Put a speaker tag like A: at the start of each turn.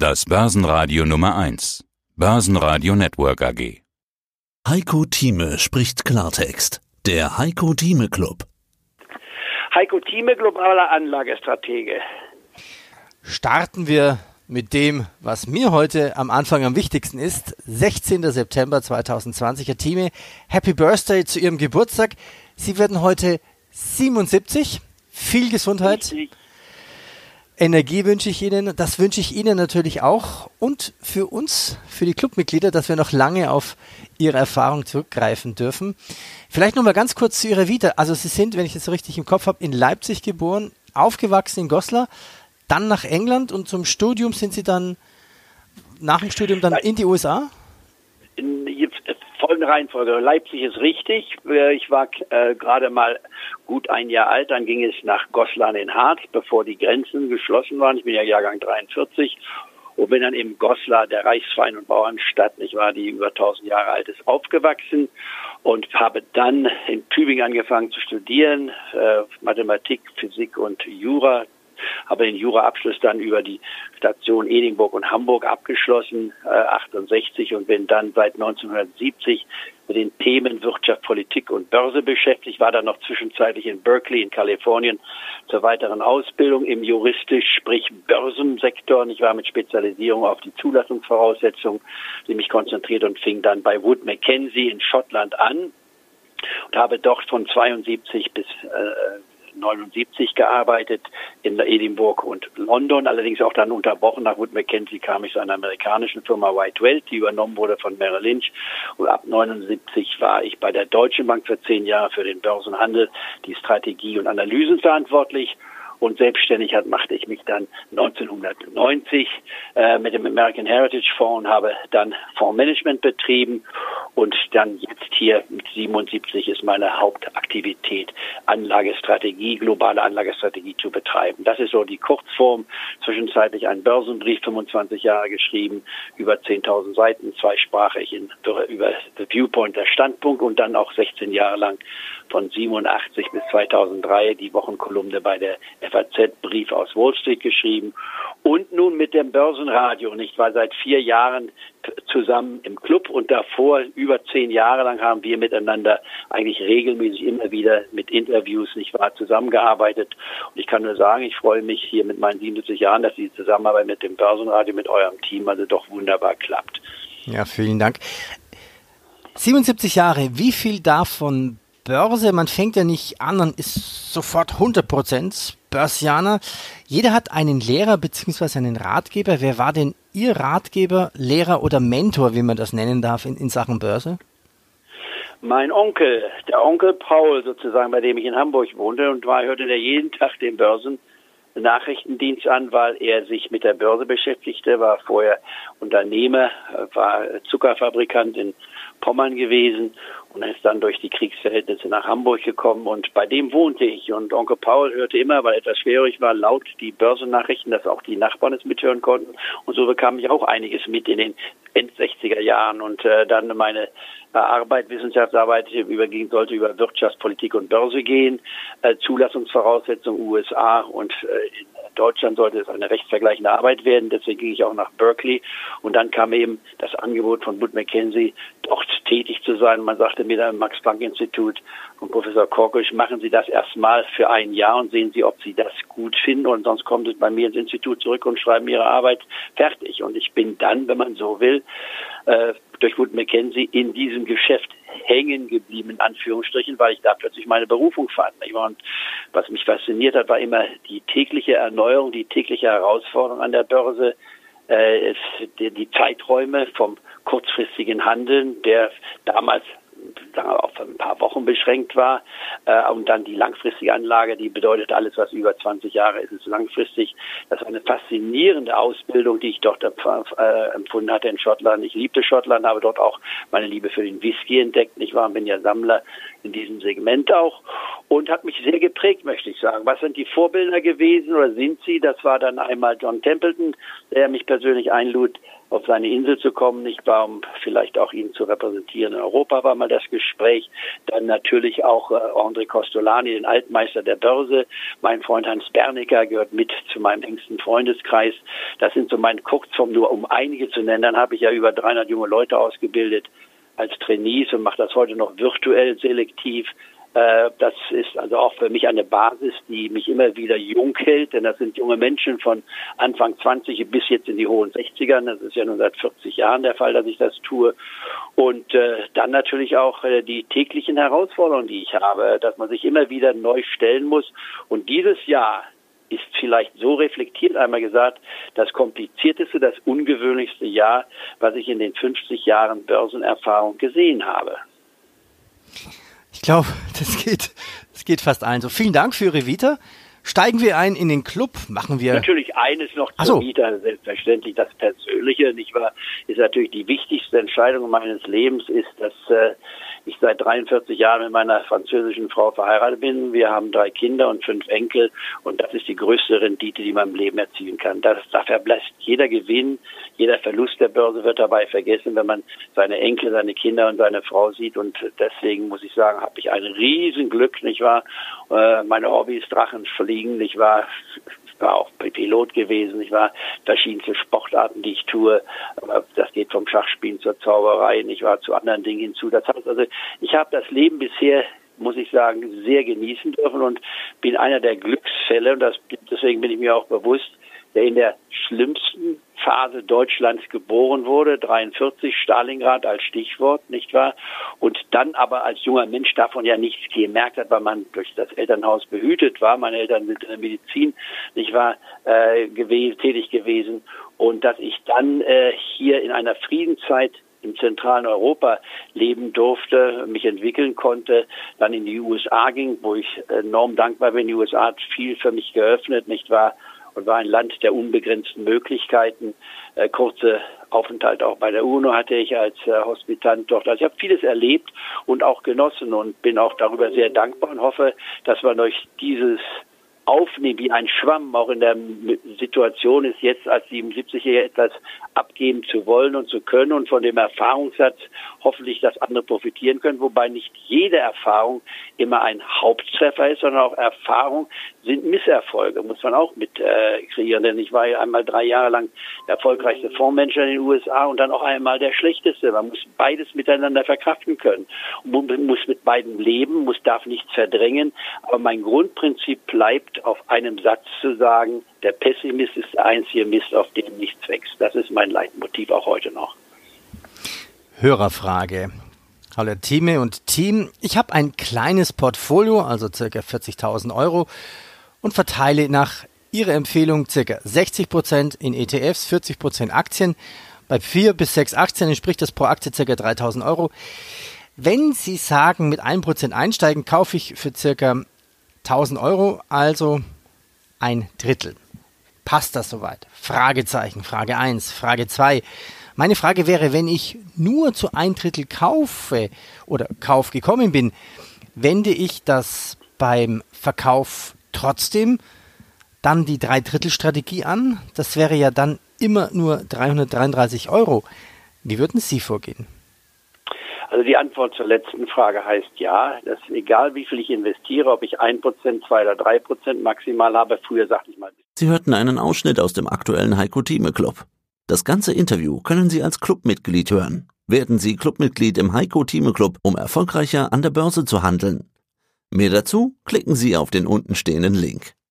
A: Das Börsenradio Nummer 1. Börsenradio Network AG.
B: Heiko Thieme spricht Klartext. Der Heiko Thieme Club.
C: Heiko Thieme, globaler Anlagestratege.
D: Starten wir mit dem, was mir heute am Anfang am wichtigsten ist. 16. September 2020. Herr Thieme, Happy Birthday zu Ihrem Geburtstag. Sie werden heute 77. Viel Gesundheit.
C: Richtig.
D: Energie wünsche ich Ihnen. Das wünsche ich Ihnen natürlich auch. Und für uns, für die Clubmitglieder, dass wir noch lange auf Ihre Erfahrung zurückgreifen dürfen. Vielleicht noch mal ganz kurz zu Ihrer Vita. Also Sie sind, wenn ich das so richtig im Kopf habe, in Leipzig geboren, aufgewachsen in Goslar, dann nach England und zum Studium sind Sie dann nach dem Studium dann in die USA?
C: In Reihenfolge. Leipzig ist richtig. Äh, Ich war äh, gerade mal gut ein Jahr alt. Dann ging es nach Goslar in Harz, bevor die Grenzen geschlossen waren. Ich bin ja Jahrgang 43 und bin dann im Goslar, der Reichsverein und Bauernstadt, nicht wahr, die über 1000 Jahre alt ist, aufgewachsen und habe dann in Tübingen angefangen zu studieren, äh, Mathematik, Physik und Jura, habe den Juraabschluss dann über die Station Edinburgh und Hamburg abgeschlossen, äh, 68 und bin dann seit 1970 mit den Themen Wirtschaft, Politik und Börse beschäftigt, war dann noch zwischenzeitlich in Berkeley in Kalifornien zur weiteren Ausbildung im juristisch, sprich Börsensektor. Ich war mit Spezialisierung auf die Zulassungsvoraussetzungen, mich konzentriert und fing dann bei Wood Mackenzie in Schottland an und habe dort von 72 bis äh, 79 gearbeitet in Edinburgh und London, allerdings auch dann unterbrochen. Nach Wood Mackenzie kam ich zu einer amerikanischen Firma White Welt, die übernommen wurde von Merrill Lynch. Und ab 79 war ich bei der Deutschen Bank für zehn Jahre für den Börsenhandel, die Strategie und Analysen verantwortlich und selbstständig hat, machte ich mich dann 1990 äh, mit dem American Heritage Fonds und habe dann Fondsmanagement betrieben und dann jetzt hier mit 77 ist meine Hauptaktivität Anlagestrategie, globale Anlagestrategie zu betreiben. Das ist so die Kurzform. Zwischenzeitlich ein Börsenbrief, 25 Jahre geschrieben, über 10.000 Seiten, zweisprachig in, über The Viewpoint, der Standpunkt und dann auch 16 Jahre lang von 87 bis 2003 die Wochenkolumne bei der FAZ Brief aus Wall Street geschrieben und nun mit dem Börsenradio, nicht wahr, seit vier Jahren zusammen im Club und davor über zehn Jahre lang haben wir miteinander eigentlich regelmäßig immer wieder mit Interviews, nicht wahr, zusammengearbeitet. Und ich kann nur sagen, ich freue mich hier mit meinen 77 Jahren, dass die Zusammenarbeit mit dem Börsenradio, mit eurem Team also doch wunderbar klappt.
D: Ja, vielen Dank. 77 Jahre, wie viel davon Börse, man fängt ja nicht an und ist sofort 100% Börsianer. Jeder hat einen Lehrer bzw. einen Ratgeber. Wer war denn Ihr Ratgeber, Lehrer oder Mentor, wie man das nennen darf, in, in Sachen Börse?
C: Mein Onkel, der Onkel Paul sozusagen, bei dem ich in Hamburg wohnte und war, hörte der jeden Tag den Börsen Nachrichtendienst an, weil er sich mit der Börse beschäftigte, war vorher Unternehmer, war Zuckerfabrikant in Pommern gewesen und ist dann durch die Kriegsverhältnisse nach Hamburg gekommen. Und bei dem wohnte ich. Und Onkel Paul hörte immer, weil etwas schwierig war, laut die Börsennachrichten, dass auch die Nachbarn es mithören konnten. Und so bekam ich auch einiges mit in den End 60er Jahren. Und äh, dann meine äh, Arbeit, Wissenschaftsarbeit überging, sollte über Wirtschaftspolitik und Börse gehen, äh, Zulassungsvoraussetzungen USA und äh, in Deutschland sollte es eine rechtsvergleichende Arbeit werden. Deswegen ging ich auch nach Berkeley. Und dann kam eben das Angebot von Wood Mackenzie, dort tätig zu sein. Man sagte mir da im Max-Planck-Institut von Professor Korkisch, machen Sie das erstmal für ein Jahr und sehen Sie, ob Sie das gut finden. Und sonst kommen Sie bei mir ins Institut zurück und schreiben Ihre Arbeit fertig. Und ich bin dann, wenn man so will, äh, durch Wood Mackenzie in diesem Geschäft hängen geblieben, in Anführungsstrichen, weil ich da plötzlich meine Berufung fand. Und was mich fasziniert hat, war immer die tägliche Erneuerung, die tägliche Herausforderung an der Börse, äh, die Zeiträume vom kurzfristigen Handeln, der damals sagen wir, auf ein paar Wochen beschränkt war. Äh, und dann die langfristige Anlage, die bedeutet alles, was über 20 Jahre ist, ist langfristig. Das war eine faszinierende Ausbildung, die ich dort äh, empfunden hatte in Schottland. Ich liebte Schottland, habe dort auch meine Liebe für den Whisky entdeckt. Ich war, bin ja Sammler in diesem Segment auch und hat mich sehr geprägt, möchte ich sagen. Was sind die Vorbilder gewesen oder sind sie? Das war dann einmal John Templeton, der mich persönlich einlud, auf seine Insel zu kommen, nicht wahr, um vielleicht auch ihn zu repräsentieren. In Europa war mal das Gespräch. Dann natürlich auch äh, André Costolani, den Altmeister der Börse. Mein Freund Hans Bernicker gehört mit zu meinem engsten Freundeskreis. Das sind so meine Kurzform, nur um einige zu nennen. Dann habe ich ja über 300 junge Leute ausgebildet als Trainees und mache das heute noch virtuell selektiv. Äh, das ist also auch für mich eine Basis, die mich immer wieder jung hält, denn das sind junge Menschen von Anfang 20 bis jetzt in die hohen 60ern. Das ist ja nun seit 40 Jahren der Fall, dass ich das tue. Und äh, dann natürlich auch äh, die täglichen Herausforderungen, die ich habe, dass man sich immer wieder neu stellen muss. Und dieses Jahr ist vielleicht so reflektiert einmal gesagt, das komplizierteste, das ungewöhnlichste Jahr, was ich in den 50 Jahren Börsenerfahrung gesehen habe.
D: Ich glaube, das geht, das geht fast allen so. Vielen Dank für Ihre Vita. Steigen wir ein in den Club, machen wir.
C: Natürlich eines noch zur so. Vita, selbstverständlich das Persönliche, nicht wahr, ist natürlich die wichtigste Entscheidung meines Lebens, ist, dass äh, ich seit 43 Jahren mit meiner französischen Frau verheiratet bin. Wir haben drei Kinder und fünf Enkel und das ist die größte Rendite, die man im Leben erzielen kann. Das, da verblasst jeder Gewinn, jeder Verlust der Börse wird dabei vergessen, wenn man seine Enkel, seine Kinder und seine Frau sieht und deswegen muss ich sagen, habe ich ein Riesenglück, nicht wahr? Äh, meine Hobbys Drachen fliegen, nicht wahr? War auch Pilot gewesen, ich war verschiedenste Sportarten, die ich tue. Das geht vom Schachspielen zur Zauberei, ich war zu anderen Dingen hinzu. Das heißt also, ich habe das Leben bisher muss ich sagen, sehr genießen dürfen und bin einer der Glücksfälle und das, deswegen bin ich mir auch bewusst, der in der schlimmsten Phase Deutschlands geboren wurde, 43 Stalingrad als Stichwort, nicht wahr? Und dann aber als junger Mensch davon ja nichts gemerkt hat, weil man durch das Elternhaus behütet war. Meine Eltern sind in der Medizin, nicht wahr, äh, gewesen, tätig gewesen. Und dass ich dann äh, hier in einer Friedenszeit im zentralen Europa leben durfte, mich entwickeln konnte, dann in die USA ging, wo ich enorm dankbar bin. Die USA hat viel für mich geöffnet, nicht wahr? Und war ein Land der unbegrenzten Möglichkeiten. Äh, kurze Aufenthalt auch bei der UNO hatte ich als äh, Hospitant dort. Also ich habe vieles erlebt und auch genossen und bin auch darüber sehr dankbar und hoffe, dass wir durch dieses aufnehmen wie ein Schwamm, auch in der Situation ist, jetzt als 77-Jähriger etwas abgeben zu wollen und zu können und von dem Erfahrungssatz hoffentlich, dass andere profitieren können, wobei nicht jede Erfahrung immer ein Haupttreffer ist, sondern auch Erfahrung sind Misserfolge, muss man auch mit äh, kreieren, denn ich war ja einmal drei Jahre lang der erfolgreichste Fondsmanager in den USA und dann auch einmal der schlechteste. Man muss beides miteinander verkraften können. Man muss mit beiden leben, muss darf nichts verdrängen, aber mein Grundprinzip bleibt auf einem Satz zu sagen, der Pessimist ist der einzige Mist, auf dem nichts wächst. Das ist mein Leitmotiv auch heute noch.
D: Hörerfrage. Hallo Team und Team. Ich habe ein kleines Portfolio, also circa 40.000 Euro und verteile nach Ihrer Empfehlung circa 60 Prozent in ETFs, 40 Prozent Aktien. Bei vier bis sechs Aktien entspricht das pro Aktie circa 3.000 Euro. Wenn Sie sagen, mit 1% einsteigen, kaufe ich für circa 1000 Euro, also ein Drittel. Passt das soweit? Fragezeichen. Frage 1. Frage 2. Meine Frage wäre, wenn ich nur zu ein Drittel kaufe oder Kauf gekommen bin, wende ich das beim Verkauf trotzdem dann die Dreidrittel-Strategie an? Das wäre ja dann immer nur 333 Euro. Wie würden Sie vorgehen?
C: Also die Antwort zur letzten Frage heißt ja. Das ist egal, wie viel ich investiere, ob ich ein Prozent, zwei oder drei Prozent maximal habe. Früher sagte ich mal.
B: Sie hörten einen Ausschnitt aus dem aktuellen Heiko Thieme Club. Das ganze Interview können Sie als Clubmitglied hören. Werden Sie Clubmitglied im Heiko Thieme Club, um erfolgreicher an der Börse zu handeln. Mehr dazu klicken Sie auf den untenstehenden Link.